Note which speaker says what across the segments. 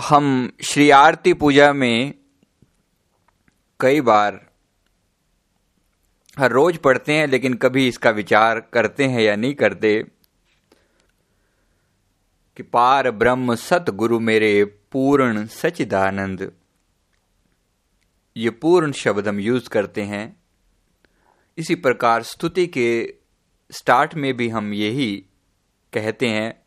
Speaker 1: हम श्री आरती पूजा में कई बार हर रोज पढ़ते हैं, लेकिन कभी इसका विचार करते हैं या नहीं करते कि पार ब्रह्म सत गुरु मेरे पूर्ण सचिदानंद ये पूर्ण शब्द हम यूज़ करते हैं। इसी प्रकार स्तुति के स्टार्ट में भी हम यही कहते हैं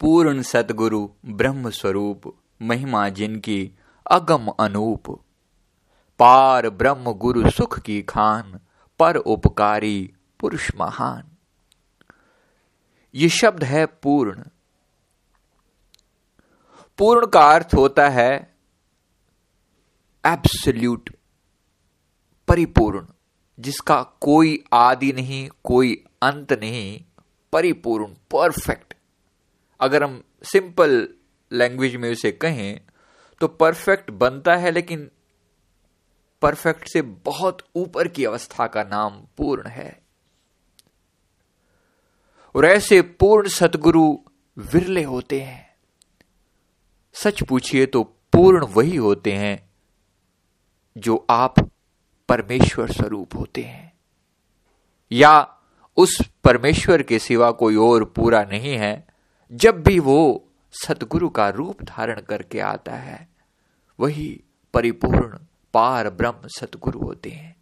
Speaker 1: पूर्ण सतगुरु ब्रह्म स्वरूप महिमा जिनकी अगम अनूप। पार ब्रह्म गुरु सुख की खान, पर उपकारी पुरुष महान। ये शब्द है पूर्ण। पूर्ण का अर्थ होता है एब्सल्यूट परिपूर्ण, जिसका कोई आदि नहीं, कोई अंत नहीं, परिपूर्ण परफेक्ट अगर हम सिंपल लैंग्वेज में उसे कहें तो परफेक्ट बनता है, लेकिन परफेक्ट से बहुत ऊपर की अवस्था का नाम पूर्ण है। और ऐसे पूर्ण सतगुरु विरले होते हैं। सच पूछिए तो पूर्ण वही होते हैं जो आप परमेश्वर स्वरूप होते हैं। या उस परमेश्वर के सिवा कोई और पूरा नहीं है जब भी वो सतगुरु का रूप धारण करके आता है, वही परिपूर्ण पार ब्रह्म सतगुरु होते हैं।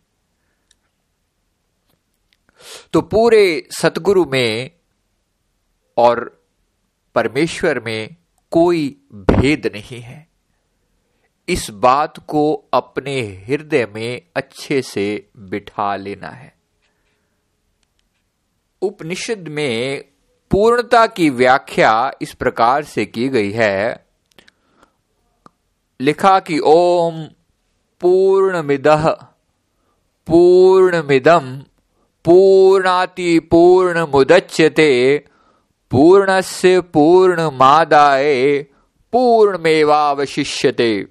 Speaker 1: तो पूरे सतगुरु में और परमेश्वर में कोई भेद नहीं है। इस बात को अपने हृदय में अच्छे से बिठा लेना है। उपनिषद में पूर्णता की व्याख्या इस प्रकार से की गई है। लिखा कि ओम पूर्णमिद पूर्णमिदम पूर्णाति पूर्ण मुदच्यते पूर्णस्य पूर्णमादाय पूर्णमेवावशिष्यते।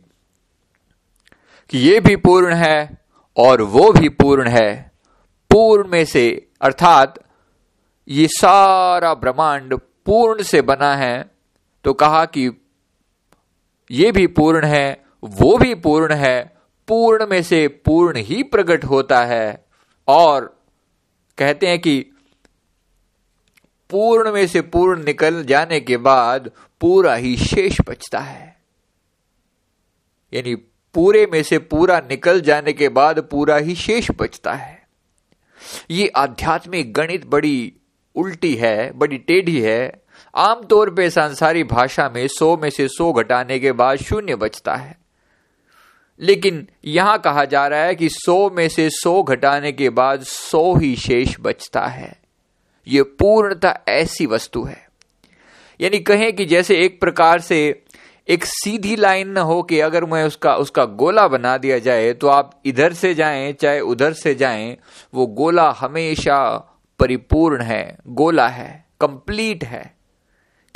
Speaker 1: कि ये भी पूर्ण है और वो भी पूर्ण है। पूर्ण में से, अर्थात ये सारा ब्रह्मांड पूर्ण से बना है तो कहा कि ये भी पूर्ण है, वो भी पूर्ण है, पूर्ण में से पूर्ण ही प्रकट होता है। और कहते हैं कि पूर्ण में से पूर्ण निकल जाने के बाद पूरा ही शेष बचता है। यानी पूरे में से पूरा निकल जाने के बाद पूरा ही शेष बचता है। ये आध्यात्मिक गणित बड़ी उल्टी है, बड़ी टेढ़ी है। आमतौर पे संसारी भाषा में सौ में से सौ घटाने के बाद शून्य बचता है। लेकिन यहाँ कहा जा रहा है कि सौ में से सौ घटाने के बाद सौ ही शेष बचता है। यह पूर्णता ऐसी वस्तु है। यानी कहें कि जैसे एक प्रकार से एक सीधी लाइन न हो कि अगर मैं उसका उसका गोला बना दिया जाए तो आप इधर से जाएँ, चाहे उधर से जाएँ, वो गोला हमेशा परिपूर्ण है, गोला है कंप्लीट है।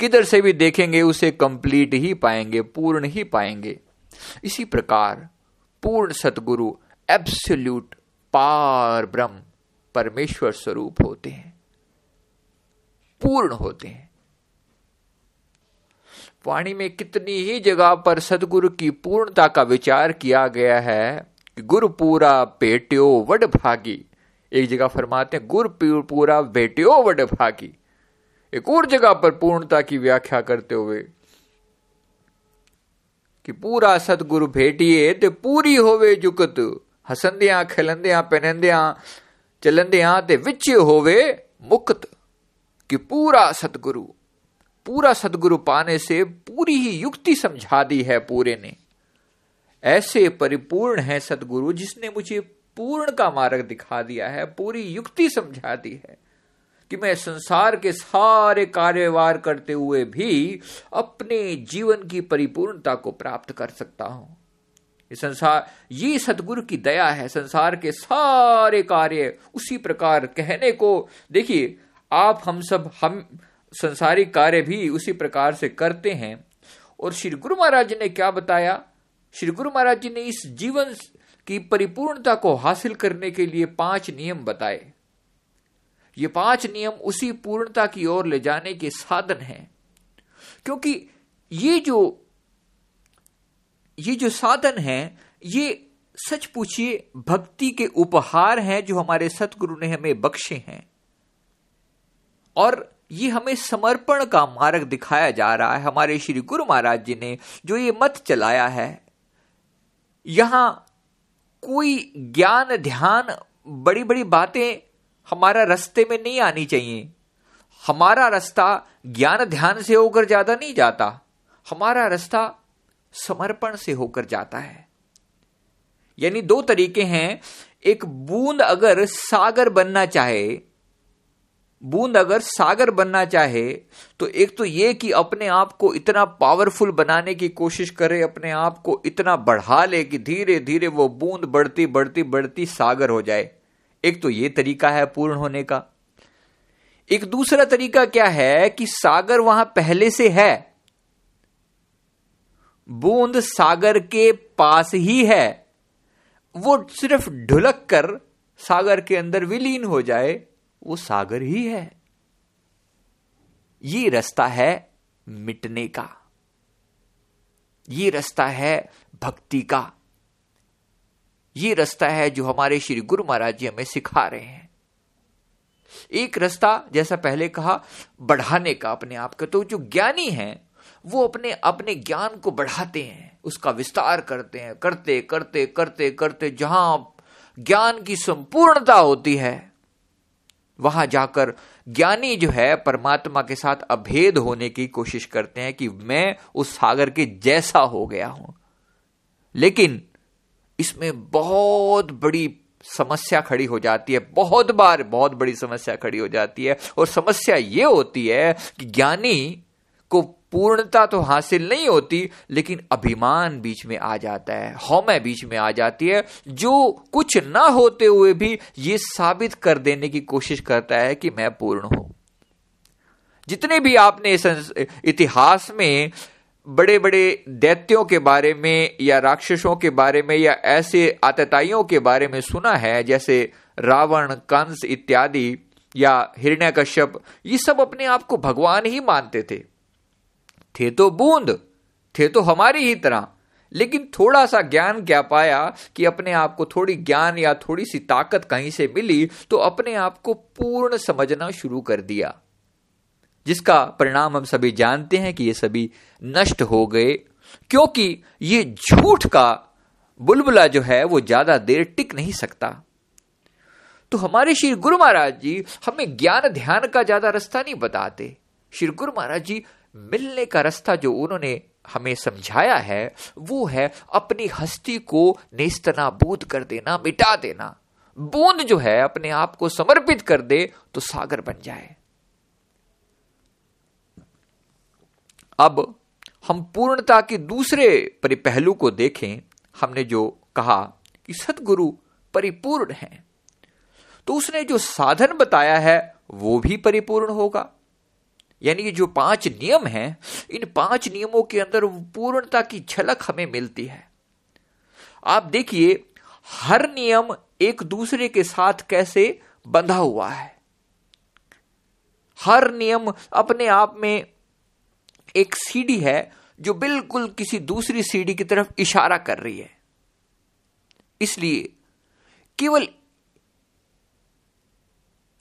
Speaker 1: किधर से भी देखेंगे, उसे कंप्लीट ही पाएँगे, पूर्ण ही पाएँगे। इसी प्रकार, पूर्ण सतगुरु एब्सोल्यूट पार ब्रह्म, परमेश्वर स्वरूप होते हैं। पूर्ण होते हैं। वाणी में कितनी ही जगह पर सदगुरु की पूर्णता का विचार किया गया है कि गुरु पूरा पेट्यो वड भागी। एक जगह फरमाते हैं, गुर पूरा बेटियो वड भागी। एक और जगह पर पूर्णता की व्याख्या करते हुए कि पूरा सतगुरु भेटिए ते पूरी होवे जुकत हसंदिया, खिलंदिया, पहनंदिया, चलंदिया ते विच होवे मुक्त। कि पूरा सतगुरु पूरा सतगुरु पाने से पूरी ही युक्ति समझा दी है पूरे ने। ऐसे परिपूर्ण है सतगुरु जिसने मुझे पूर्ण का मार्ग दिखा दिया है, पूरी युक्ति समझा दी है कि मैं संसार के सारे कार्यवार करते हुए भी अपने जीवन की परिपूर्णता को प्राप्त कर सकता हूँ। ये संसार, ये सदगुरु की दया है, संसार के सारे कार्य उसी प्रकार कहने को, देखिए, आप हम सब, हम संसारिक कार्य भी उसी प्रकार से करते हैं। और श्री गुरु महाराज ने क्या बताया? श्री गुरु महाराज जी ने इस जीवन की परिपूर्णता को हासिल करने के लिए पाँच नियम बताए। ये पाँच नियम उसी पूर्णता की ओर ले जाने के साधन हैं। क्योंकि ये जो ये जो साधन है, ये सच पूछिए, भक्ति के उपहार हैं जो हमारे सतगुरु ने हमें बख्शे हैं। और ये हमें समर्पण का मार्ग दिखाया जा रहा है। हमारे श्री गुरु महाराज जी ने जो ये मत चलाया है, यहाँ कोई ज्ञान, ध्यान बड़ी बड़ी बातें हमारा रास्ते में नहीं आनी चाहिए। हमारा रास्ता ज्ञान, ध्यान से होकर ज़्यादा नहीं जाता। हमारा रास्ता समर्पण से होकर जाता है। यानी दो तरीके हैं। एक बूंद अगर सागर बनना चाहे बूंद अगर सागर बनना चाहे तो एक तो यह कि अपने आप को इतना पावरफुल बनाने की कोशिश करे, अपने आप को इतना बढ़ा ले कि धीरे धीरे वो बूंद बढ़ती बढ़ती बढ़ती सागर हो जाए। एक तो यह तरीका है पूर्ण होने का। एक दूसरा तरीका क्या है कि सागर वहाँ पहले से है। बूंद सागर के पास ही है। वो सिर्फ़ ढुलक कर सागर के अंदर विलीन हो जाए वो सागर ही है। ये रास्ता है मिटने का। ये रास्ता है भक्ति का। ये रास्ता है जो हमारे श्री गुरु महाराज जी हमें सिखा रहे हैं। एक रास्ता, जैसा पहले कहा, बढ़ाने का अपने आप का। तो जो ज्ञानी है, वो अपने अपने ज्ञान को बढ़ाते हैं, उसका विस्तार करते हैं। करते करते करते करते जहाँ ज्ञान की संपूर्णता होती है वहाँ जाकर ज्ञानी जो है परमात्मा के साथ अभेद होने की कोशिश करते हैं कि मैं उस सागर के जैसा हो गया हूँ। लेकिन इसमें बहुत बड़ी समस्या खड़ी हो जाती है, बहुत बार बहुत बड़ी समस्या खड़ी हो जाती है, और समस्या ये होती है कि ज्ञानी को पूर्णता तो हासिल नहीं होती, लेकिन अभिमान बीच में आ जाता है, हौमय बीच में आ जाती है, जो कुछ ना होते हुए भी ये साबित कर देने की कोशिश करता है कि मैं पूर्ण हूँ। जितने भी आपने इतिहास में बड़े बड़े दैत्यों के बारे में, या राक्षसों के बारे में, या ऐसे आतताइयों के बारे में सुना है, जैसे रावण, कंस इत्यादि, या हिरण्यकश्यप, ये सब अपने आप को भगवान ही मानते थे। थे तो बूंद, थे तो हमारी ही तरह। लेकिन थोड़ा सा ज्ञान क्या पाया कि अपने आप को थोड़ी ज्ञान या थोड़ी सी ताकत कहीं से मिली तो अपने आप को पूर्ण समझना शुरू कर दिया। जिसका परिणाम हम सभी जानते हैं कि ये सभी नष्ट हो गए, क्योंकि ये झूठ का बुलबुला जो है वो ज़्यादा देर टिक नहीं सकता। तो हमारे श्री गुरु महाराज जी हमें ज्ञान ध्यान का ज़्यादा रास्ता नहीं बताते। श्री गुरु महाराज जी मिलने का रास्ता जो उन्होंने हमें समझाया है, वो है अपनी हस्ती को नेस्तनाबूद कर देना, मिटा देना। बूंद जो है अपने आप को समर्पित कर दे तो सागर बन जाए। अब हम पूर्णता के दूसरे परिपहलू को देखें, हमने जो कहा कि सदगुरु परिपूर्ण है। तो उसने जो साधन बताया है, वो भी परिपूर्ण होगा। यानी जो पाँच नियम हैं, इन पाँच नियमों के अंदर पूर्णता की झलक हमें मिलती है। आप देखिए, हर नियम एक दूसरे के साथ कैसे बंधा हुआ है। हर नियम अपने आप में एक सीढ़ी है, जो बिल्कुल किसी दूसरी सीढ़ी की तरफ़ इशारा कर रही है। इसलिए केवल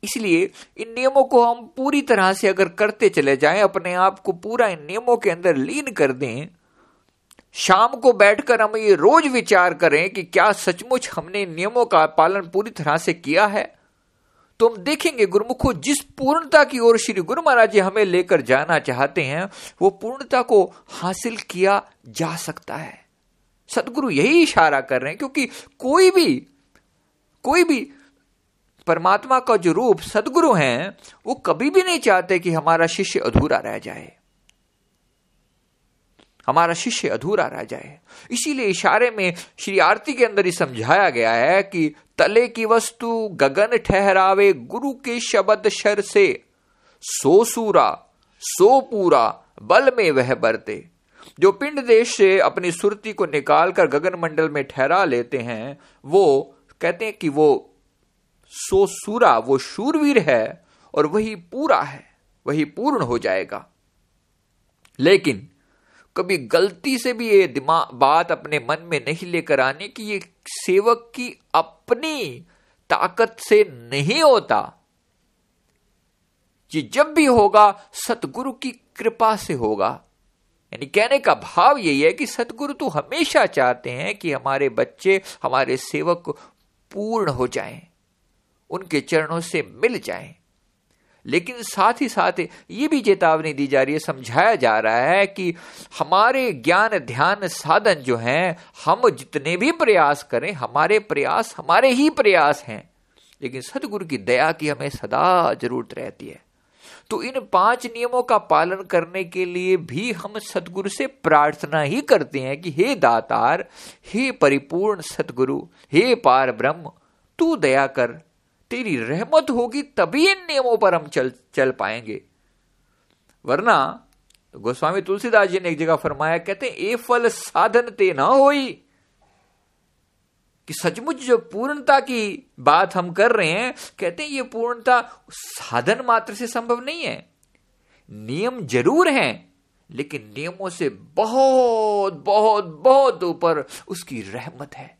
Speaker 1: इसलिए इन नियमों को हम पूरी तरह से अगर करते चले जाएँ, अपने आप को पूरा इन नियमों के अंदर लीन कर दें, शाम को बैठकर हम ये रोज विचार करें कि क्या सचमुच हमने नियमों का पालन पूरी तरह से किया है। तो हम देखेंगे गुरुमुखो, जिस पूर्णता की ओर श्री गुरु महाराज जी हमें लेकर जाना चाहते हैं, वो पूर्णता को हासिल किया जा सकता है। सदगुरु यही इशारा कर रहे हैं, क्योंकि कोई भी कोई भी परमात्मा का जो रूप सदगुरु हैं, वो कभी भी नहीं चाहते कि हमारा शिष्य अधूरा रह जाए। हमारा शिष्य अधूरा रह जाए। इसीलिए इशारे में श्री आरती के अंदर ही समझाया गया है कि तले की वस्तु गगन ठहरावे गुरु के शब्द शर से। सो सूरा, सो पूरा, बल में वह बरते। जो पिंड देश से अपनी सुरती को निकालकर गगन मंडल में ठहरा लेते हैं, वो कहते हैं कि वो सो सूरा वो शूरवीर है और वही पूरा है वही पूर्ण हो जाएगा। लेकिन कभी गलती से भी ये दिमाग बात अपने मन में नहीं लेकर आने की ये सेवक की अपनी ताकत से नहीं होता। ये जब भी होगा सतगुरु की कृपा से होगा। यानी कहने का भाव यही है कि सतगुरु तो हमेशा चाहते हैं कि हमारे बच्चे हमारे सेवक पूर्ण हो जाएँ, उनके चरणों से मिल जाएँ। लेकिन साथ ही साथ ये भी चेतावनी दी जा रही है, समझाया जा रहा है कि हमारे ज्ञान, ध्यान साधन जो हैं, हम जितने भी प्रयास करें, हमारे प्रयास हमारे ही प्रयास हैं लेकिन सदगुरु की दया की हमें सदा ज़रूरत रहती है तो इन पाँच नियमों का पालन करने के लिए भी हम सदगुरु से प्रार्थना ही करते हैं कि हे दातार, हे परिपूर्ण सदगुरु, हे पार ब्रह्म तू दया कर तेरी रहमत होगी, तभी इन नियमों पर हम चल चल पाएँगे। वरना गोस्वामी तुलसीदास जी ने एक जगह फरमाया, कहते ए फल साधन ते ना होई। कि सचमुच जो पूर्णता की बात हम कर रहे हैं, कहते हैं, ये पूर्णता साधन मात्र से संभव नहीं है। नियम ज़रूर हैं, लेकिन नियमों से बहुत बहुत बहुत ऊपर उसकी रहमत है।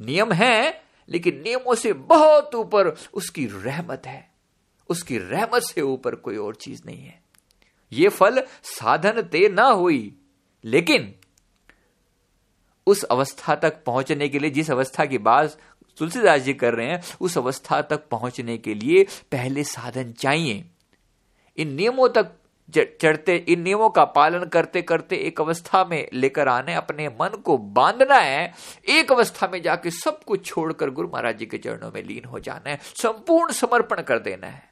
Speaker 1: नियम है लेकिन नियमों से बहुत ऊपर उसकी रहमत है। उसकी रहमत से ऊपर कोई और चीज़ नहीं है। ये फल साधन ते ना हुई। लेकिन उस अवस्था तक पहुँचने के लिए, जिस अवस्था की बात तुलसीदास जी कर रहे हैं, उस अवस्था तक पहुँचने के लिए पहले साधन चाहिए। इन नियमों तक चढ़ते, इन नियमों का पालन करते करते एक अवस्था में लेकर आने, अपने मन को बांधना है, एक अवस्था में जाके सब कुछ छोड़कर गुरु महाराज जी के चरणों में लीन हो जाना है, संपूर्ण समर्पण कर देना है।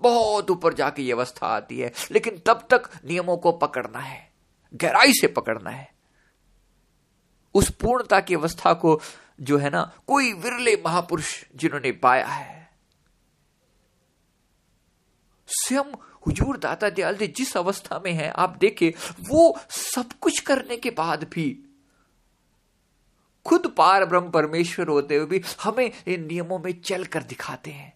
Speaker 1: बहुत ऊपर जाके ये अवस्था आती है, लेकिन तब तक नियमों को पकड़ना है, गहराई से पकड़ना है। उस पूर्णता की अवस्था को जो है ना, कोई विरले महापुरुष जिन्होंने पाया है स्वयं हुजूर दाता दयाल जी जिस अवस्था में है, आप देखे वो सब कुछ करने के बाद भी, खुद पार ब्रह्म परमेश्वर होते हुए भी हमें इन नियमों में चल कर दिखाते हैं।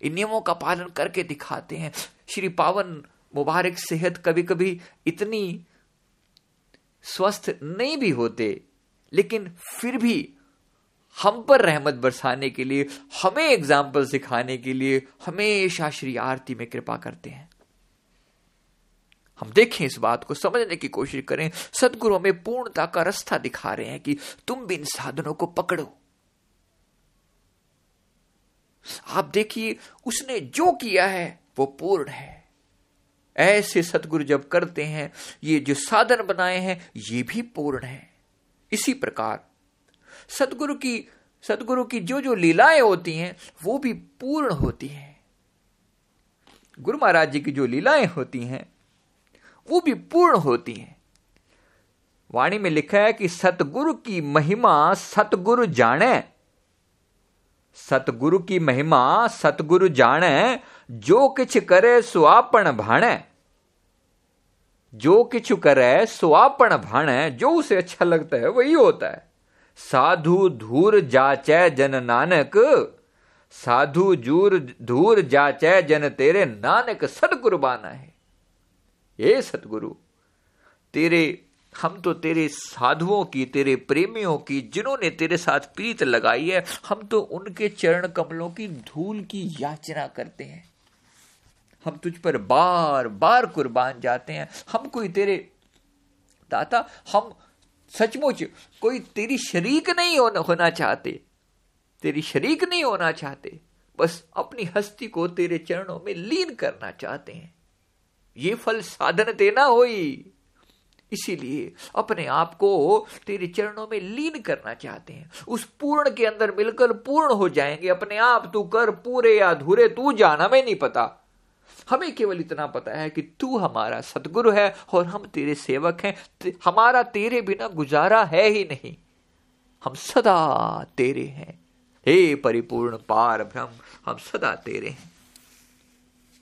Speaker 1: इन नियमों का पालन करके दिखाते हैं। श्री पावन मुबारक सेहत कभी कभी इतनी स्वस्थ नहीं भी होते, लेकिन फिर भी हम पर रहमत बरसाने के लिए, हमें एग्ज़ाम्पल सिखाने के लिए हमेशा श्री आरती में कृपा करते हैं। हम देखें इस बात को, समझने की कोशिश करें। सदगुरु हमें पूर्णता का रास्ता दिखा रहे हैं कि तुम भी इन साधनों को पकड़ो। आप देखिए, उसने जो किया है, वो पूर्ण है। ऐसे सदगुरु जब करते हैं, ये जो साधन बनाए हैं, ये भी पूर्ण है। इसी प्रकार सदगुरु की सदगुरु की जो जो लीलाएँ होती हैं, वो भी पूर्ण होती हैं। गुरु महाराज जी की जो लीलाएँ होती हैं, वो भी पूर्ण होती हैं। वाणी में लिखा है कि सतगुरु की महिमा सतगुरु जाने सतगुरु की महिमा सतगुरु जाने जो किछ करे सुआपण भाणे। जो किछु करे सुआपण भाणे, जो उसे अच्छा लगता है, वही होता है। साधु धूर जाचै जन नानक, साधु जूर धूर जाचै जन तेरे नानक सदगुरबाना है। ये सतगुरु तेरे, हम तो तेरे साधुओं की, तेरे प्रेमियों की, जिन्होंने तेरे साथ प्रीत लगाई है, हम तो उनके चरण कमलों की धूल की याचना करते हैं। हम तुझ पर बार बार कुर्बान जाते हैं। हम कोई तेरे, दाता, हम सचमुच, कोई तेरी शरीक नहीं होना चाहते। तेरी शरीक नहीं होना चाहते। बस अपनी हस्ती को तेरे चरणों में लीन करना चाहते हैं। ये फल साधन देना होई। इसीलिए अपने आप को तेरे चरणों में लीन करना चाहते हैं। उस पूर्ण के अंदर मिलकर पूर्ण हो जाएँगे। अपने आप तू कर, पूरे या अधूरे, तू जाना हमें नहीं पता। हमें केवल इतना पता है कि तू हमारा सतगुरु है और हम तेरे सेवक हैं। हमारा तेरे बिना गुजारा है ही नहीं। हम सदा तेरे हैं। हे परिपूर्ण पार ब्रह्म, हम सदा तेरे हैं।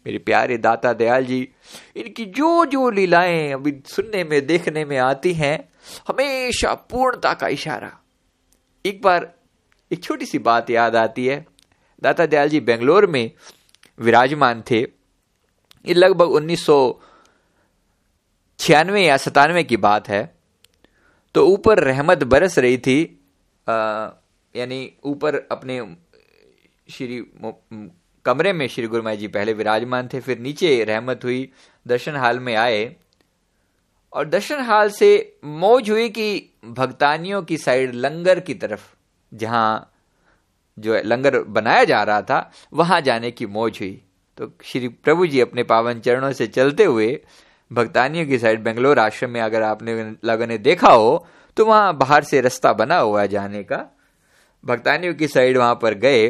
Speaker 1: मेरे प्यारे दाता दयाल जी, इनकी जो जो लीलाएँ अभी सुनने में, देखने में आती हैं, हमेशा पूर्णता का इशारा। एक बार एक छोटी सी बात याद आती है। दाता दयाल जी बेंगलोर में विराजमान थे। ये लगभग उन्नीस सौ छियानवे या सतानवे की बात है। तो ऊपर रहमत बरस रही थी यानी ऊपर अपने श्री कमरे में श्री गुरु जी पहले विराजमान थे, फिर नीचे रहमत हुई, दर्शन हाल में आए। और दर्शन हाल से मौज हुई कि भक्तानियों की साइड लंगर की तरफ़, जहाँ जो लंगर बनाया जा रहा था, वहाँ जाने की मौज हुई। तो श्री प्रभु जी अपने पावन चरणों से चलते हुए भक्तानियों की साइड बेंगलोर आश्रम में अगर आपने लोगों ने देखा हो तो वहाँ बाहर से रास्ता बना हुआ है जाने का। भक्तानियों की साइड वहाँ पर गए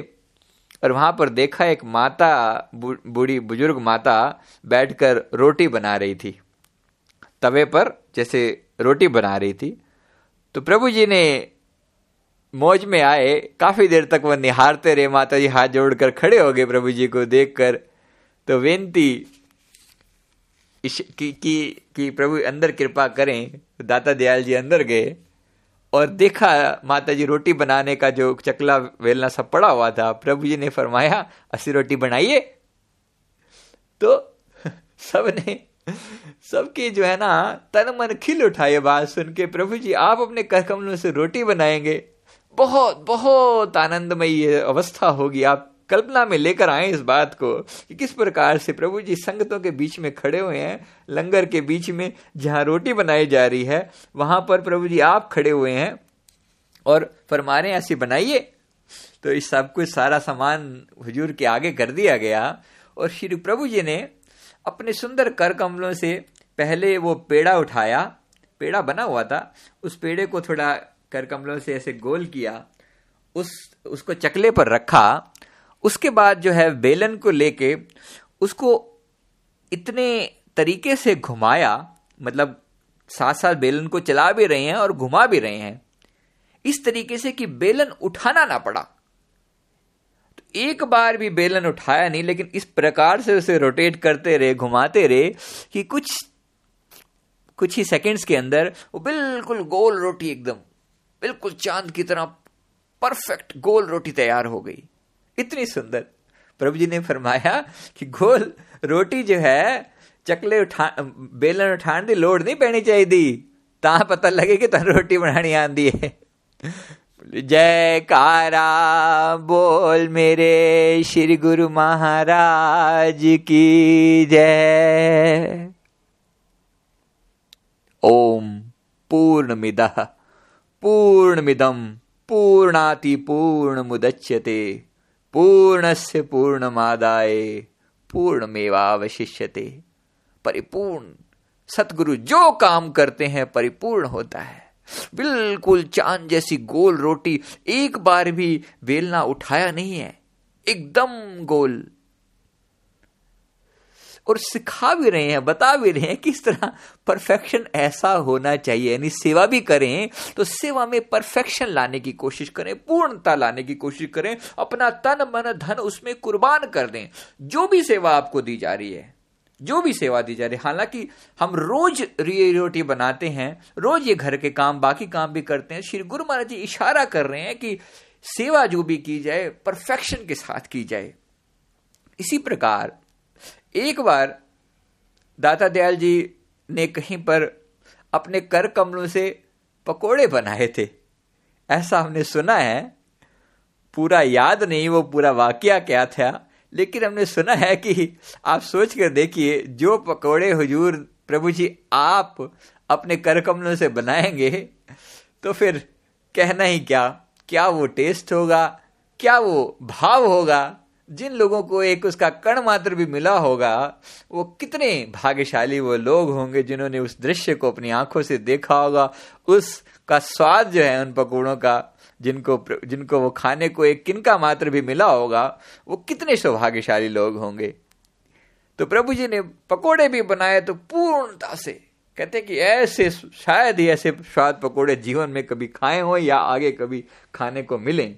Speaker 1: और वहाँ पर देखा एक माता बूढ़ी बुज़ुर्ग माता बैठकर रोटी बना रही थी। तवे पर जैसे रोटी बना रही थी। तो प्रभु जी ने मौज में आए। काफ़ी देर तक वह निहारते रहे। माता जी हाथ जोड़कर खड़े हो गए प्रभु जी को देखकर। तो बेनती की, की, की प्रभु अंदर कृपा करें। दाता दयाल जी अंदर गए और देखा माता जी रोटी बनाने का जो चकला वेलना सब पड़ा हुआ था प्रभु जी ने फरमाया असी रोटी बनाइए। तो सबने सबके जो है ना तन मन खिल उठाए बात सुन के प्रभु जी आप अपने कर कमलों से रोटी बनाएँगे। बहुत बहुत आनंदमयी अवस्था होगी आप कल्पना में लेकर आए इस बात को कि किस प्रकार से प्रभु जी संगतों के बीच में खड़े हुए हैं, लंगर के बीच में जहाँ रोटी बनाई जा रही है, वहाँ पर प्रभु जी आप खड़े हुए हैं और फरमा रहे ऐसी बनाइए। तो इस सब कुछ सारा सामान हुजूर के आगे कर दिया गया और श्री प्रभु जी ने अपने सुंदर कर कमलों से पहले वो पेड़ा उठाया, पेड़ा बना हुआ था, उस पेड़े को थोड़ा कर कमलों से ऐसे गोल किया, उस, उसको चकले पर रखा उसके बाद जो है बेलन को लेके उसको इतने तरीके से घुमाया मतलब साथ साथ बेलन को चला भी रहे हैं और घुमा भी रहे हैं, इस तरीके से कि बेलन उठाना ना पड़ा। तो एक बार भी बेलन उठाया नहीं, लेकिन इस प्रकार से उसे रोटेट करते रहे, घुमाते रहे कि कुछ कुछ ही सेकंड्स के अंदर वो बिल्कुल गोल रोटी एकदम, बिल्कुल चाँद की तरह परफेक्ट गोल रोटी तैयार हो गई। इतनी सुंदर। प्रभु जी ने फरमाया कि गोल रोटी जो है, चकले उठा, बेलन उठाने की लोड़ नहीं पैनी चाहिए ता पता लगे कि तुम रोटी बनानी आंदी है। जयकारा, बोल मेरे श्री गुरु महाराज की जय। ओम पूर्ण मिद पूर्ण मिदम पूर्णाति पूर्ण मुदच्यते पूर्णस्य पूर्णमादाय, पूर्णमेवावशिष्यते। परिपूर्ण। सतगुरु जो काम करते हैं, परिपूर्ण होता है। बिल्कुल चाँद जैसी गोल रोटी एक बार भी बेलना उठाया नहीं है। एकदम गोल। और सिखा भी रहे हैं, बता भी रहे हैं किस तरह परफेक्शन ऐसा होना चाहिए। यानी सेवा भी करें तो सेवा में परफेक्शन लाने की कोशिश करें, पूर्णता लाने की कोशिश करें, अपना तन, मन, धन उसमें कुर्बान कर दें। जो भी सेवा आपको दी जा रही है, जो भी सेवा दी जा रही है, हालाँकि हम रोज रोटी बनाते हैं, रोज ये घर के काम, बाकी काम भी करते हैं, श्री गुरु महाराज जी इशारा कर रहे हैं कि सेवा जो भी की जाए परफेक्शन के साथ की जाए। इसी प्रकार एक बार दाता दयाल जी ने कहीं पर अपने कर कमलों से पकोड़े बनाए थे। ऐसा हमने सुना है। पूरा याद नहीं, वो पूरा वाक्य क्या था, लेकिन हमने सुना है कि आप सोच कर देखिए, जो पकोड़े हुजूर प्रभु जी आप अपने कर कमलों से बनाएँगे तो फिर कहना ही क्या? क्या वो टेस्ट होगा? क्या वो भाव होगा? जिन लोगों को एक उसका कण मात्र भी मिला होगा, वो कितने भाग्यशाली वो लोग होंगे जिन्होंने उस दृश्य को अपनी आँखों से देखा होगा। उसका स्वाद जो है उन पकौड़ों का, जिनको जिनको वो खाने को एक किनका मात्र भी मिला होगा, वो कितने सौभाग्यशाली लोग होंगे। तो प्रभु जी ने पकोड़े भी बनाए तो पूर्णता से, कहते कि ऐसे शायद ही ऐसे स्वाद पकोड़े जीवन में कभी खाए हो या आगे कभी खाने को मिले।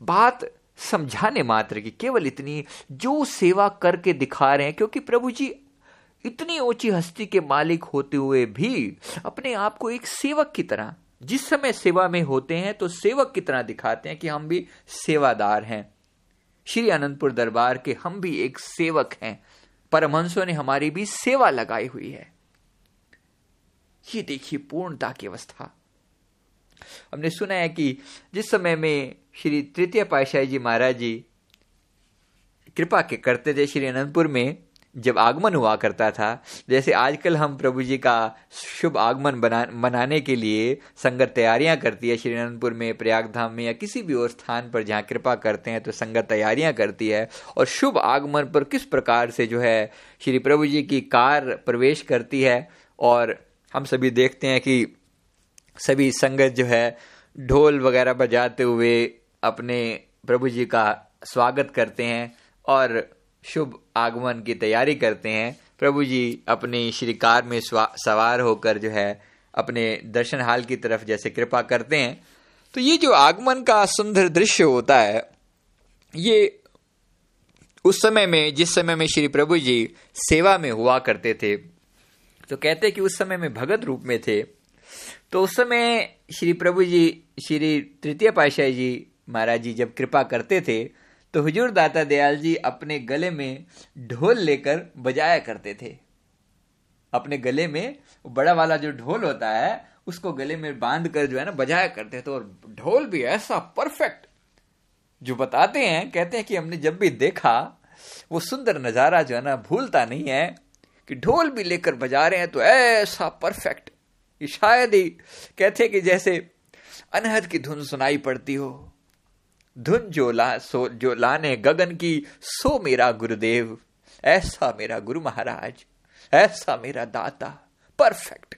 Speaker 1: बात समझाने मात्र की केवल इतनी जो सेवा करके दिखा रहे हैं, क्योंकि प्रभु जी इतनी ऊँची हस्ती के मालिक होते हुए भी अपने आप को एक सेवक की तरह, जिस समय सेवा में होते हैं तो सेवक की तरह दिखाते हैं कि हम भी सेवादार हैं। श्री अनंतपुर दरबार के हम भी एक सेवक हैं। परमहंसों ने हमारी भी सेवा लगाई हुई है। ये देखिए पूर्णता की अवस्था। हमने सुना है कि जिस समय में श्री तृतीय पाशाही जी महाराज जी कृपा के करते थे श्री अनंतपुर में, जब आगमन हुआ करता था। जैसे आजकल हम प्रभु जी का शुभ आगमन बना, मनाने के लिए संगत तैयारियाँ करती है, श्री अनंतपुर में प्रयाग धाम में या किसी भी और स्थान पर जहाँ कृपा करते हैं तो संगत तैयारियाँ करती है। और शुभ आगमन पर किस प्रकार से जो है श्री प्रभु जी की कार प्रवेश करती है, और हम सभी देखते हैं कि सभी संगत जो है ढोल वगैरह बजाते हुए अपने प्रभु जी का स्वागत करते हैं और शुभ आगमन की तैयारी करते हैं। प्रभु जी अपनी श्री कार में सवार होकर जो है अपने दर्शन हाल की तरफ़ जैसे कृपा करते हैं। तो ये जो आगमन का सुंदर दृश्य होता है, ये उस समय में, जिस समय में श्री प्रभु जी सेवा में हुआ करते थे तो कहते कि उस समय में भगत रूप में थे। तो उस समय श्री प्रभु जी, श्री तृतीय पाशाही जी महाराज जी जब कृपा करते थे तो हुजूर दाता दयाल जी अपने गले में ढोल लेकर बजाया करते थे। अपने गले में बड़ा वाला जो ढोल होता है, उसको गले में बाँध कर जो है ना बजाया करते थे, और ढोल भी ऐसा परफेक्ट जो बताते हैं, कहते हैं कि हमने जब भी देखा, वो सुंदर नज़ारा जो है ना भूलता नहीं है कि ढोल भी लेकर बजा रहे हैं तो ऐसा परफेक्ट शायद ही कहते कि जैसे अनहद की धुन सुनाई पड़ती हो। धुन जो ला, सो, जो लाने गगन की, सो मेरा गुरुदेव। ऐसा मेरा गुरु महाराज, ऐसा मेरा दाता। परफेक्ट।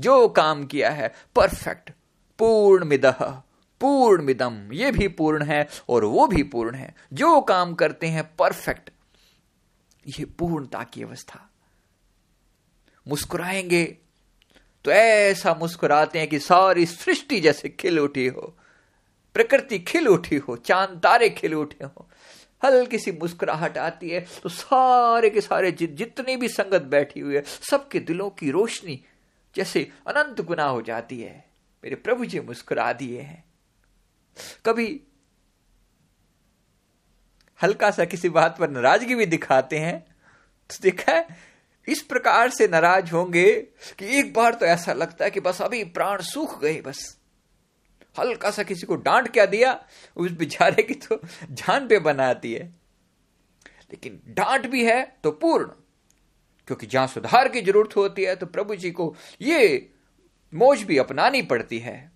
Speaker 1: जो काम किया है, परफेक्ट। पूर्ण मिदह पूर्ण मिदम ये भी पूर्ण है और वो भी पूर्ण है। जो काम करते हैं, परफेक्ट। ये पूर्णता की अवस्था। मुस्कुराएँगे। तो ऐसा मुस्कुराते हैं कि सारी सृष्टि जैसे खिल उठी हो। प्रकृति खिल उठी हो चाँद तारे खिल उठे हो। हल्की सी मुस्कुराहट आती है तो सारे के सारे जि, जितनी भी संगत बैठी हुई है सबके दिलों की रोशनी जैसे अनंत गुना हो जाती है। मेरे प्रभु जी मुस्कुरा दिए हैं। कभी हल्का सा किसी बात पर नाराज़गी भी दिखाते हैं तो देखा है इस प्रकार से नाराज़ होंगे कि एक बार तो ऐसा लगता है कि बस अभी प्राण सूख गए बस। हल्का सा किसी को डांट क्या दिया? उस बेचारे की तो जान पे बनाती है। लेकिन डांट भी है तो पूर्ण, क्योंकि जहाँ सुधार की ज़रूरत होती है तो प्रभु जी को ये मोज भी अपनानी पड़ती है।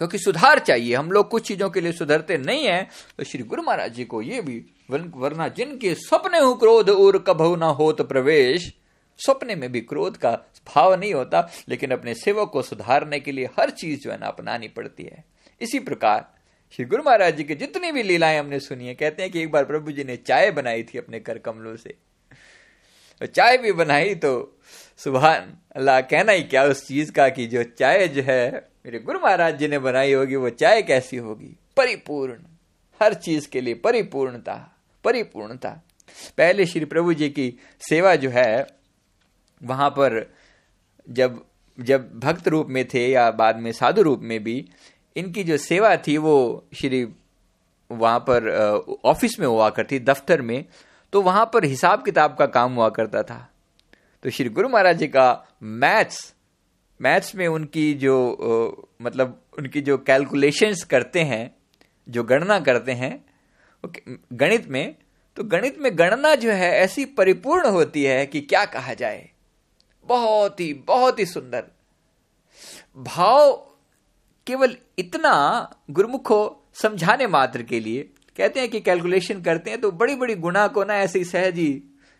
Speaker 1: क्योंकि सुधार चाहिए। हम लोग कुछ चीज़ों के लिए सुधरते नहीं है तो श्री गुरु महाराज जी को ये भी वरना जिनके सपने हो क्रोध और कभु ना हो तो प्रवेश, सपने में भी क्रोध का भाव नहीं होता, लेकिन अपने सेवक को सुधारने के लिए हर चीज़ जो है ना अपनानी पड़ती है। इसी प्रकार, श्री गुरु महाराज जी की जितनी भी लीलाएँ हमने सुनी है, कहते हैं कि एक बार प्रभु जी ने चाय बनाई थी अपने कर कमलों से। चाय भी बनाई तो सुबह अल्लाह कहना ही क्या उस चीज़ का कि जो चाय जो है, मेरे गुरु महाराज जी ने बनाई होगी, वो चाय कैसी होगी? परिपूर्ण। हर चीज़ के लिए परिपूर्णता परिपूर्णता। पहले श्री प्रभु जी की सेवा जो है, वहाँ पर जब जब भक्त रूप में थे या बाद में साधु रूप में भी, इनकी जो सेवा थी वो श्री वहाँ पर ऑफ़िस में हुआ करती, दफ्तर में तो वहाँ पर हिसाब किताब का काम हुआ करता था। तो श्री गुरु महाराज जी का मैथ्स मैथ्स में उनकी जो मतलब उनकी जो कैलकुलेशंस करते हैं, जो गणना करते हैं गणित में तो गणित में गणना जो है ऐसी परिपूर्ण होती है कि क्या कहा जाए। बहुत ही बहुत ही सुंदर भाव केवल इतना गुरुमुखो समझाने मात्र के लिए कहते हैं कि कैलकुलेशन करते हैं तो बड़ी बड़ी गुणा को ना ऐसे ही सहज ही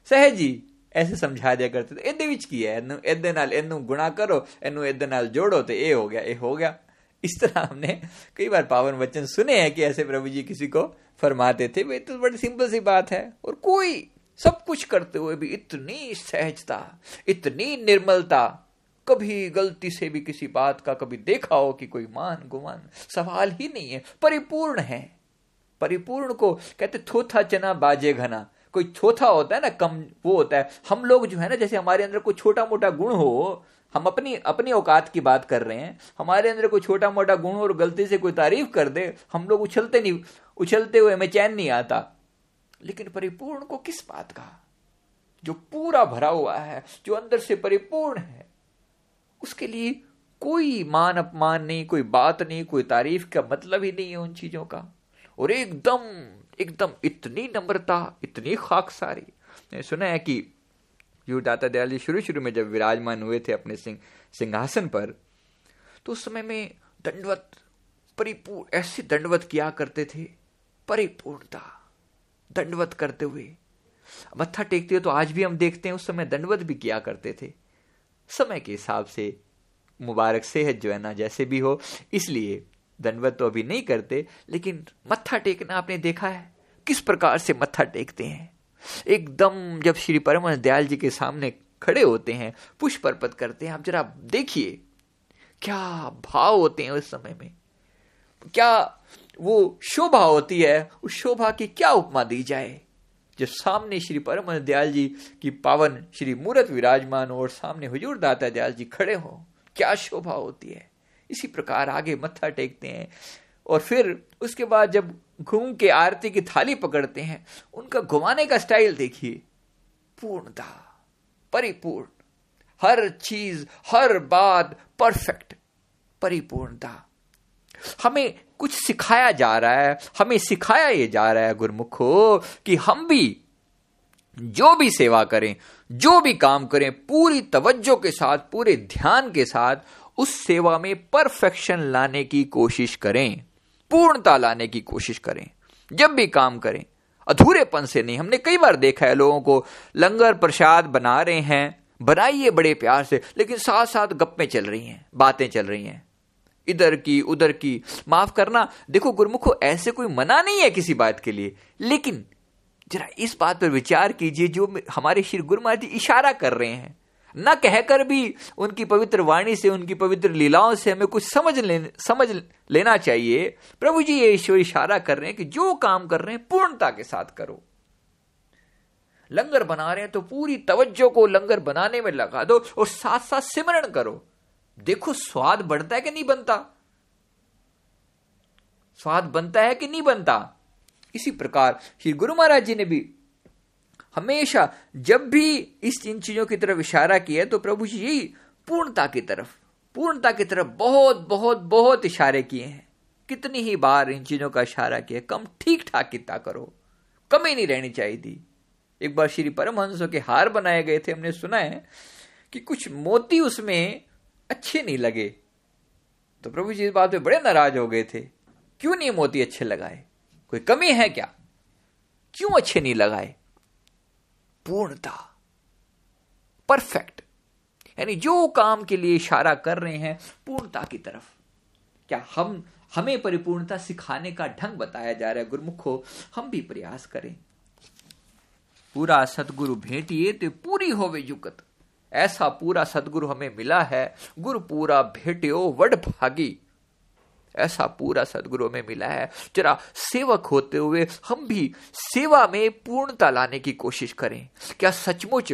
Speaker 1: सहज ही ऐसे समझा दिया करते थे ਇਹਦੇ ਵਿੱਚ ਕੀ ਹੈ ਇਹਨੂੰ ਇਹਦੇ ਨਾਲ ਇਹਨੂੰ ਗੁਣਾ ਕਰੋ ਇਹਨੂੰ ਇਹਦੇ ਨਾਲ ਜੋੜੋ ਤੇ ਇਹ ਹੋ ਗਿਆ ਇਹ ਹੋ ਗਿਆ इस तरह हमने कई बार पावन वचन सुने हैं कि ऐसे प्रभु जी किसी को फरमाते थे वे तो बड़ी सिंपल सी बात है और कोई सब कुछ करते हुए भी इतनी सहजता, इतनी निर्मलता, कभी गलती से भी किसी बात का कभी देखा हो कि कोई मान गुमान, सवाल ही नहीं है, परिपूर्ण है। परिपूर्ण को कहते थोथा चना बाजे घना। कोई छोथा होता है ना, कम वो होता है। हम लोग जो है ना, जैसे हमारे अंदर कोई छोटा मोटा गुण हो, हम अपनी अपनी औकात की बात कर रहे हैं, हमारे अंदर कोई छोटा मोटा गुण और गलती से कोई तारीफ़ कर दे, हम लोग उछलते नहीं, उछलते हुए हमें चैन नहीं आता। लेकिन परिपूर्ण को किस बात का? जो पूरा भरा हुआ है, जो अंदर से परिपूर्ण है, उसके लिए कोई मान अपमान नहीं, कोई बात नहीं, कोई तारीफ़ का मतलब ही नहीं है उन चीज़ों का। और एकदम एकदम इतनी नम्रता, इतनी खाकसारी ने सुना है कि यू दाता दयाल जी शुरू शुरू में जब विराजमान हुए थे अपने सिंह, सिंहासन पर तो उस समय में दंडवत, परिपूर्ण, ऐसे दंडवत किया करते थे, परिपूर्णता। दंडवत करते हुए। मत्था टेकते हुए तो आज भी हम देखते हैं, उस समय दंडवत भी किया करते थे। समय के हिसाब से मुबारक सेहत जो है ना, जैसे भी हो, इसलिए दंडवत तो अभी नहीं करते, लेकिन मत्था टेकना आपने देखा है, किस प्रकार से मत्था टेकते हैं। एकदम जब श्री परम दयाल जी के सामने खड़े होते हैं, पुष्प अर्पित करते हैं, आप जरा देखिए, क्या भाव होते हैं उस समय में। क्या वो शोभा होती है, उस शोभा की क्या उपमा दी जाए? जब सामने श्री परम दयाल जी की पावन श्री मूर्त विराजमान और सामने हुजूर दाता दयाल जी खड़े हो, क्या शोभा होती है? इसी प्रकार आगे मत्था टेकते हैं और फिर उसके बाद जब घूम के आरती की थाली पकड़ते हैं, उनका घुमाने का स्टाइल देखिए। पूर्णता, परिपूर्ण। हर चीज़, हर बात परफेक्ट परिपूर्णता। हमें कुछ सिखाया जा रहा है, हमें सिखाया ये जा रहा है गुरमुखो, कि हम भी जो भी सेवा करें, जो भी काम करें, पूरी तवज्जो के साथ, पूरे ध्यान के साथ उस सेवा में परफेक्शन लाने की कोशिश करें, पूर्णता लाने की कोशिश करें, जब भी काम करें। अधूरेपन से नहीं, हमने कई बार देखा है लोगों को लंगर प्रसाद बना रहे हैं, बनाइए बड़े प्यार से, लेकिन साथ साथ गप्पे चल रही हैं, बातें चल रही हैं। इधर की उधर की। माफ़ करना देखो गुरमुखो ऐसे कोई मना नहीं है किसी बात के लिए। लेकिन जरा इस बात पर विचार कीजिए जो हमारे श्री गुरु जी इशारा कर रहे हैं। न कहकर भी उनकी पवित्र वाणी से उनकी पवित्र लीलाओं से हमें कुछ समझ ले, समझ लेना चाहिए। प्रभु जी ये ईश्वर इशारा कर रहे हैं कि जो काम कर रहे हैं पूर्णता के साथ करो। लंगर बना रहे हैं तो पूरी तवज्जो को लंगर बनाने में लगा दो और साथ साथ सिमरण करो। देखो, स्वाद बढ़ता है कि नहीं बनता? स्वाद बनता है कि नहीं बनता? इसी प्रकार, श्री गुरु महाराज जी ने भी हमेशा जब भी इस इन चीज़ों की तरफ़ इशारा किया तो प्रभु जी यही पूर्णता की तरफ़, पूर्णता की तरफ़ बहुत बहुत बहुत इशारे किए हैं। कितनी ही बार इन चीज़ों का इशारा किया, कम ठीक ठाक कितना करो, कमी नहीं रहनी चाहिए थी। एक बार श्री परमहंसों के हार बनाए गए थे, हमने सुना है कि कुछ मोती उसमें अच्छे नहीं लगे। तो प्रभु जी इस बात पे बड़े नाराज़ हो गए थे। क्यों नहीं मोती अच्छे लगाए? कोई कमी है क्या? क्यों अच्छे नहीं लगाए? पूर्णता। परफेक्ट। यानी जो काम के लिए इशारा कर रहे हैं, पूर्णता की तरफ़। क्या हम, हमें परिपूर्णता सिखाने का ढंग बताया जा रहा है? गुरुमुखो, हम भी प्रयास करें। पूरा सदगुरु भेटिए तो पूरी होवे युगत। ऐसा पूरा सदगुरु हमें मिला है, गुरु पूरा भेटियो वड भागी। ऐसा पूरा सदगुरु में मिला है। जरा सेवक होते हुए हम भी सेवा में पूर्णता लाने की कोशिश करें। क्या सचमुच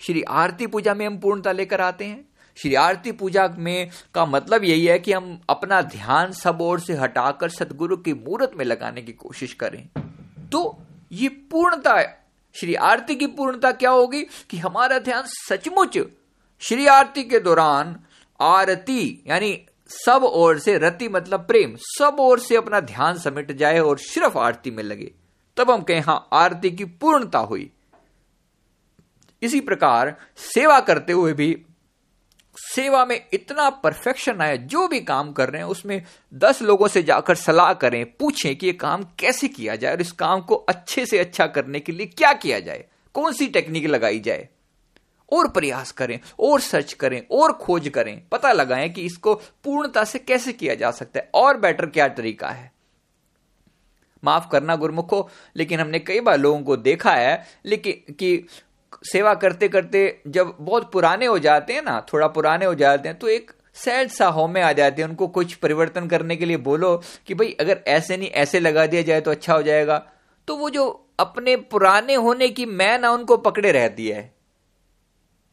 Speaker 1: श्री आरती पूजा में हम पूर्णता लेकर आते हैं? श्री आरती पूजा में का मतलब यही है कि हम अपना ध्यान सब ओर से हटाकर सदगुरु की मूर्त में लगाने की कोशिश करें। तो ये पूर्णता श्री आरती की पूर्णता क्या होगी? कि हमारा ध्यान सचमुच श्री आरती के दौरान आरती, यानी सब ओर से रति मतलब प्रेम, सब ओर से अपना ध्यान समेट जाए और सिर्फ़ आरती में लगे। तब हम कहें, हाँ, आरती की पूर्णता हुई। इसी प्रकार सेवा करते हुए भी सेवा में इतना परफेक्शन आया, जो भी काम कर रहे हैं, उसमें दस लोगों से जाकर सलाह करें, पूछें कि ये काम कैसे किया जाए और इस काम को अच्छे से अच्छा करने के लिए क्या किया जाए कौन सी टेक्निक लगाई जाए। और प्रयास करें, और सर्च करें, और खोज करें, पता लगाएँ कि इसको पूर्णता से कैसे किया जा सकता है, और बेटर क्या तरीका है। माफ़ करना गुरमुखो, लेकिन हमने कई बार लोगों को देखा है लेकिन कि सेवा करते करते जब बहुत पुराने हो जाते हैं ना, थोड़ा पुराने हो जाते हैं तो एक सैड सा हो में आ जाते हैं, उनको कुछ परिवर्तन करने के लिए बोलो कि भाई अगर ऐसे नहीं, ऐसे लगा दिया जाए तो अच्छा हो जाएगा। तो वो जो अपने पुराने होने की मैं ना, उनको पकड़े रहती है।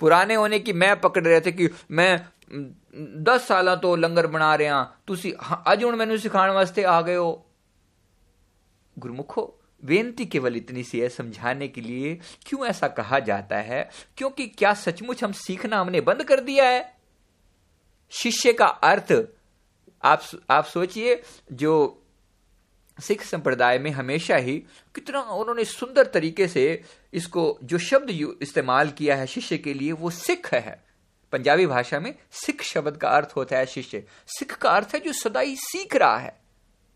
Speaker 1: पुराने होने की मैं पकड़ रहे थे कि मैं दस साल तो लंगर बना रहे तुम अज हूँ मैं सिखाने वास्ते आ गए हो। गुरमुखो बेनती केवल इतनी सी है समझाने के लिए, क्यों ऐसा कहा जाता है? क्योंकि क्या सचमुच हम सीखना हमने बंद कर दिया है? शिष्य का अर्थ, आप आप सोचिए, जो सिख संप्रदाय में हमेशा ही कितना उन्होंने सुंदर तरीके से इसको, जो शब्द इस्तेमाल किया है शिष्य के लिए, वो सिख है। पंजाबी भाषा में सिख शब्द का अर्थ होता है शिष्य। सिख का अर्थ है जो सदा ही सीख रहा है,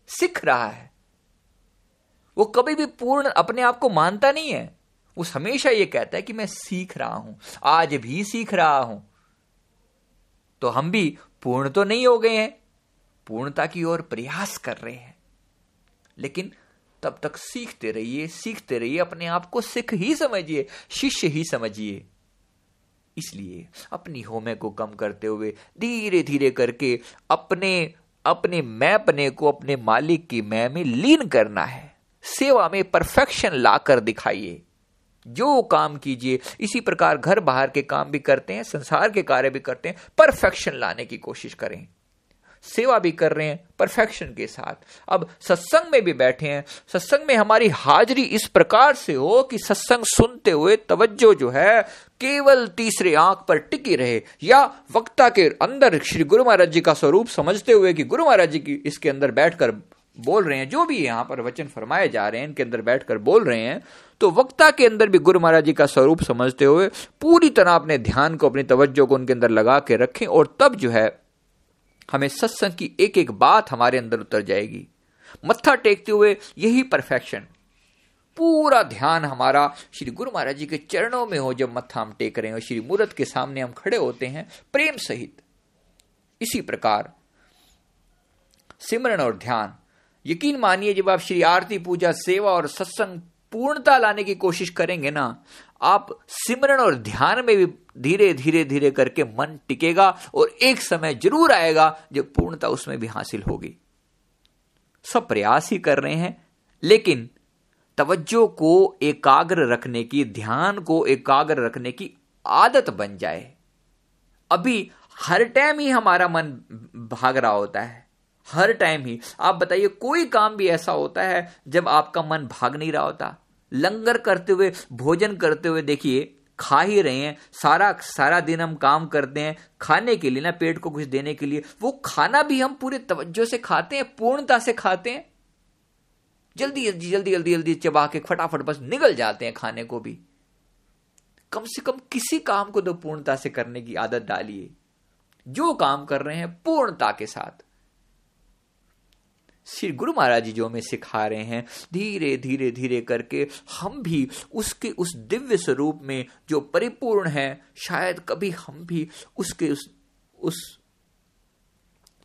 Speaker 1: सीख रहा है। वो कभी भी पूर्ण अपने आप को मानता नहीं है। वो हमेशा ये कहता है कि मैं सीख रहा हूँ, आज भी सीख रहा हूँ। तो हम भी पूर्ण तो नहीं हो गए हैं, पूर्णता की ओर प्रयास कर रहे हैं। लेकिन तब तक सीखते रहिए सीखते रहिए, अपने आप को सिख ही समझिए, शिष्य ही समझिए। इसलिए अपनी होमे को कम करते हुए धीरे धीरे करके अपने अपने मैं मैपने को अपने मालिक की मैं में लीन करना है। सेवा में परफेक्शन लाकर दिखाइए। जो काम कीजिए, इसी प्रकार घर बाहर के काम भी करते हैं, संसार के कार्य भी करते हैं परफेक्शन लाने की कोशिश करें। सेवा भी कर रहे हैं परफेक्शन के साथ। अब सत्संग में भी बैठे हैं, सत्संग में हमारी हाजिरी इस प्रकार से हो कि सत्संग सुनते हुए तवज्जो जो है, केवल तीसरे आँख पर टिकी रहे, या वक्ता के अंदर श्री गुरु महाराज जी का स्वरूप समझते हुए कि गुरु महाराज जी की इसके अंदर बैठकर बोल रहे हैं, जो भी यहाँ पर वचन फरमाए जा रहे हैं, इनके अंदर बैठकर बोल रहे हैं तो वक्ता के अंदर भी गुरु महाराज जी का स्वरूप समझते हुए पूरी तरह अपने ध्यान को, अपनी तवज्जो को उनके अंदर लगा के रखें और तब जो है, हमें सत्संग की एक एक बात हमारे अंदर उतर जाएगी। मत्था टेकते हुए यही परफेक्शन पूरा ध्यान हमारा श्री गुरु महाराज जी के चरणों में हो जब मत्था हम टेक रहे हैं श्री मूर्त के सामने हम खड़े होते हैं, प्रेम सहित। इसी प्रकार सिमरन और ध्यान। यकीन मानिए, जब आप श्री आरती पूजा, सेवा और सत्संग पूर्णता लाने की कोशिश करेंगे ना, आप सिमरन और ध्यान में भी धीरे धीरे धीरे करके मन टिकेगा और एक समय ज़रूर आएगा जब पूर्णता उसमें भी हासिल होगी। सब प्रयास ही कर रहे हैं, लेकिन तवज्जो को एकाग्र रखने की, ध्यान को एकाग्र रखने की आदत बन जाए। अभी हर टाइम ही हमारा मन भाग रहा होता है। हर टाइम ही। आप बताइए, कोई काम भी ऐसा होता है जब आपका मन भाग नहीं रहा होता? लंगर करते हुए, भोजन करते हुए देखिए, खा ही रहे हैं। सारा सारा दिन हम काम करते हैं खाने के लिए ना, पेट को कुछ देने के लिए। वो खाना भी हम पूरे तवज्जो से खाते हैं, पूर्णता से खाते हैं। जल्दी जल्दी जल्दी जल्दी जल्दी चबा के फटाफट बस निकल जाते हैं खाने को भी। कम से कम किसी काम को तो पूर्णता से करने की आदत डालिए। जो काम कर रहे हैं पूर्णता के साथ। श्री गुरु महाराज जी जो हमें सिखा रहे हैं, धीरे धीरे धीरे करके हम भी उसके उस दिव्य स्वरूप में जो परिपूर्ण है, शायद कभी हम भी उसके उस उस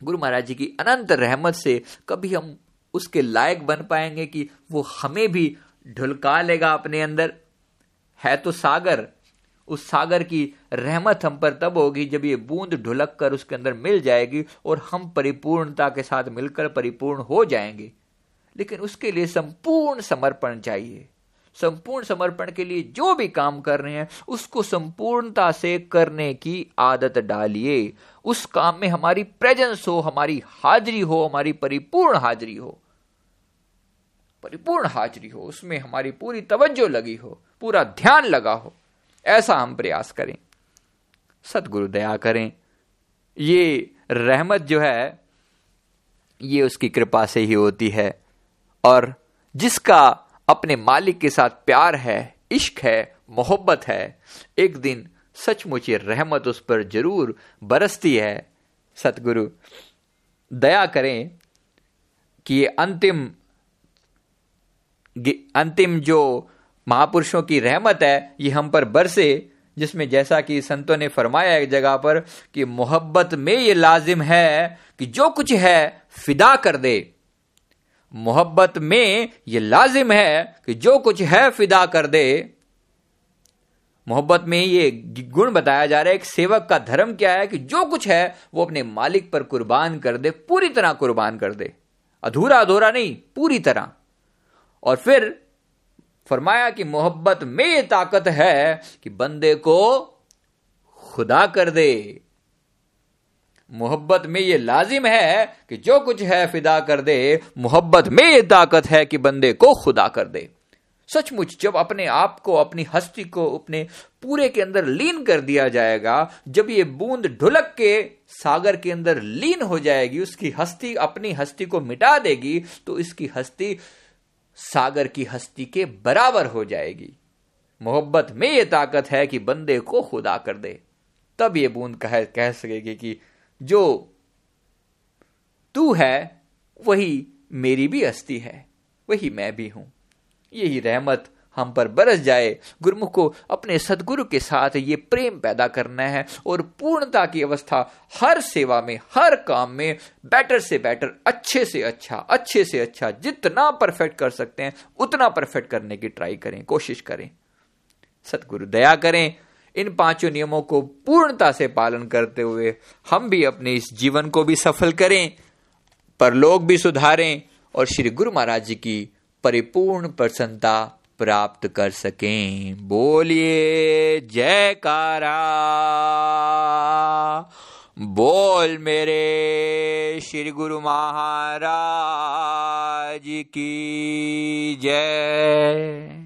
Speaker 1: गुरु महाराज जी की अनंत रहमत से कभी हम उसके लायक बन पाएँगे कि वो हमें भी ढुलका लेगा अपने अंदर। है तो सागर उस सागर की रहमत हम पर तब होगी जब ये बूंद ढुलक कर उसके अंदर मिल जाएगी और हम परिपूर्णता के साथ मिलकर परिपूर्ण हो जाएँगे। लेकिन उसके लिए संपूर्ण समर्पण चाहिए। संपूर्ण समर्पण के लिए जो भी काम कर रहे हैं, उसको संपूर्णता से करने की आदत डालिए। उस काम में हमारी प्रेजेंस हो, हमारी हाजिरी हो, हमारी परिपूर्ण हाजिरी हो। परिपूर्ण हाजिरी हो, उसमें हमारी पूरी तवज्जो लगी हो, पूरा ध्यान लगा हो। ऐसा हम प्रयास करें। सदगुरु दया करें। ये रहमत जो है, ये उसकी कृपा से ही होती है। और जिसका अपने मालिक के साथ प्यार है, इश्क है, मोहब्बत है, एक दिन सचमुच ये रहमत उस पर ज़रूर बरसती है। सतगुरु दया करें कि ये अंतिम अंतिम जो महापुरुषों की रहमत है, ये हम पर बरसे, जिसमें जैसा कि संतों ने फरमाया एक जगह पर कि मोहब्बत में ये लाजिम है कि जो कुछ है, फिदा कर दे। मोहब्बत में ये लाजिम है कि जो कुछ है, फिदा कर दे। मोहब्बत में ये गुण बताया जा रहा है, एक सेवक का धर्म क्या है कि जो कुछ है, वो अपने मालिक पर कुर्बान कर दे, पूरी तरह कुर्बान कर दे। अधूरा अधूरा नहीं, पूरी तरह। और फिर फरमाया कि मोहब्बत में ये ताकत है कि बंदे को खुदा कर दे। मोहब्बत में ये लाजिम है कि जो कुछ है फिदा कर दे। मोहब्बत में ये ताकत है कि बंदे को खुदा कर दे। सचमुच जब अपने आप को, अपनी हस्ती को, अपने पूरे के अंदर लीन कर दिया जाएगा, जब ये बूंद ढुलक के सागर के अंदर लीन हो जाएगी, उसकी हस्ती अपनी हस्ती को मिटा देगी तो इसकी हस्ती सागर की हस्ती के बराबर हो जाएगी। मोहब्बत में यह ताकत है कि बंदे को खुदा कर दे। तब ये बूंद कह कह सकेगी कि जो तू है, वही मेरी भी हस्ती है, वही मैं भी हूँ। यही रहमत हम पर बरस जाए। गुरुमुख को अपने सदगुरु के साथ ये प्रेम पैदा करना है और पूर्णता की अवस्था हर सेवा में, हर काम में बेटर से बेटर अच्छे से अच्छा अच्छे से अच्छा जितना परफेक्ट कर सकते हैं, उतना परफेक्ट करने की ट्राई करें, कोशिश करें। सतगुरु दया करें। इन पाँचों नियमों को पूर्णता से पालन करते हुए हम भी अपने इस जीवन को भी सफल करें पर लोग भी सुधारें और श्री गुरु महाराज जी की परिपूर्ण प्रसन्नता प्राप्त कर सकें। बोलिए जयकारा। बोल मेरे श्री गुरु महाराज की जय।